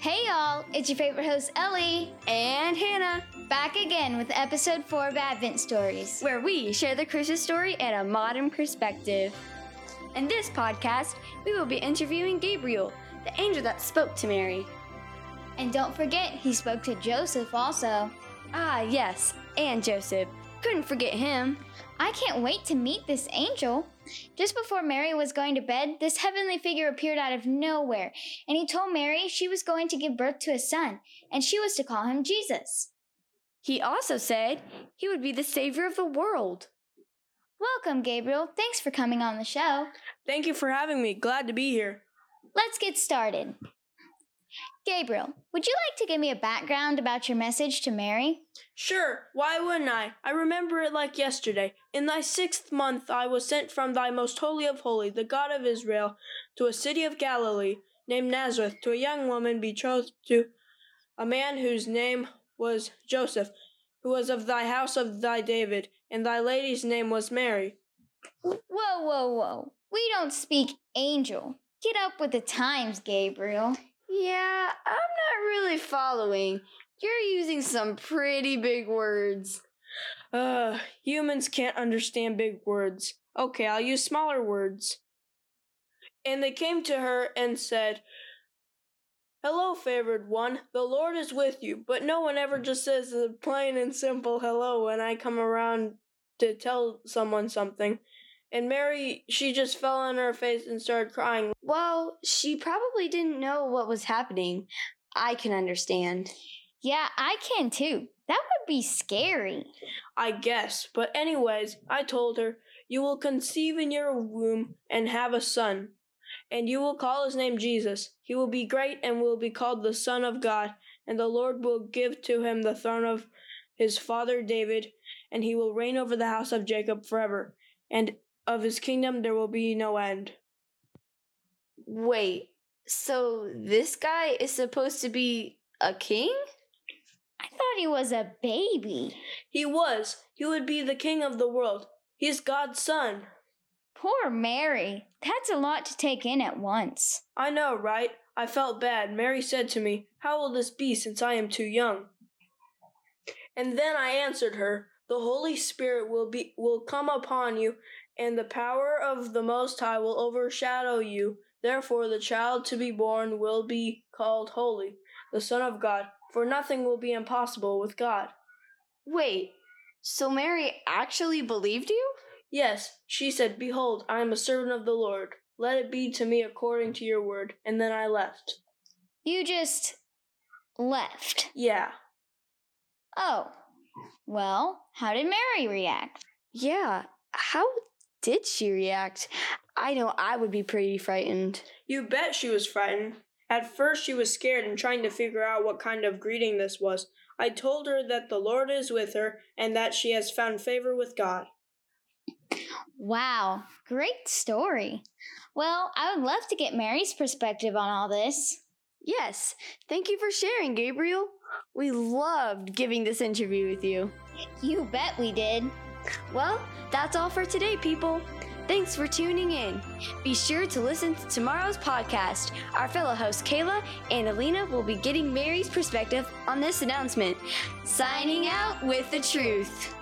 Hey y'all, it's your favorite host Ellie and Hannah, back again with episode 4 of Advent Stories, where we share the Christmas story in a modern perspective. In this podcast, we will be interviewing Gabriel, the angel that spoke to Mary. And don't forget, he spoke to Joseph also. Ah, yes, and Joseph. Couldn't forget him. I can't wait to meet this angel. Just before Mary was going to bed, this heavenly figure appeared out of nowhere, and he told Mary she was going to give birth to a son, and she was to call him Jesus. He also said he would be the savior of the world. Welcome, Gabriel. Thanks for coming on the show. Thank you for having me. Glad to be here. Let's get started. Gabriel, would you like to give me a background about your message to Mary? Sure, why wouldn't I? I remember it like yesterday. In thy sixth month I was sent from thy most holy of holy, the God of Israel, to a city of Galilee named Nazareth, to a young woman betrothed to a man whose name was Joseph, who was of thy house of thy David, and thy lady's name was Mary. Whoa, whoa, whoa. We don't speak angel. Get up with the times, Gabriel. Yeah, I'm not really following. You're using some pretty big words. Uh, humans can't understand big words. Okay, I'll use smaller words. And they came to her and said, Hello, favored one, the Lord is with you. But no one ever just says a plain and simple hello when I come around to tell someone something. And Mary, she just fell on her face and started crying. Well, she probably didn't know what was happening. I can understand. Yeah, I can too. That would be scary. I guess. But, anyways, I told her, You will conceive in your womb and have a son. And you will call his name Jesus. He will be great and will be called the Son of God. And the Lord will give to him the throne of his father David, and he will reign over the house of Jacob forever. And of his kingdom there will be no end. Wait, so this guy is supposed to be a king? I thought he was a baby. He was. He would be the king of the world. He's God's son. Poor Mary. That's a lot to take in at once. I know, right? I felt bad. Mary said to me, How will this be since I am too young? And then I answered her, The Holy Spirit will be will come upon you, and the power of the Most High will overshadow you. Therefore the child to be born will be called holy, the Son of God, for nothing will be impossible with God. Wait, so Mary actually believed you? Yes, she said, Behold, I am a servant of the Lord. Let it be to me according to your word. And then I left. You just left? Yeah. Oh. Well, how did Mary react? Yeah, how did she react? I know I would be pretty frightened. You bet she was frightened. At first, she was scared and trying to figure out what kind of greeting this was. I told her that the Lord is with her and that she has found favor with God. Wow, great story. Well, I would love to get Mary's perspective on all this. Yes, thank you for sharing, Gabriel. We loved giving this interview with you. You bet we did. Well, that's all for today, people. Thanks for tuning in. Be sure to listen to tomorrow's podcast. Our fellow hosts Kayla and Alina will be getting Mary's perspective on this announcement. Signing out with the truth.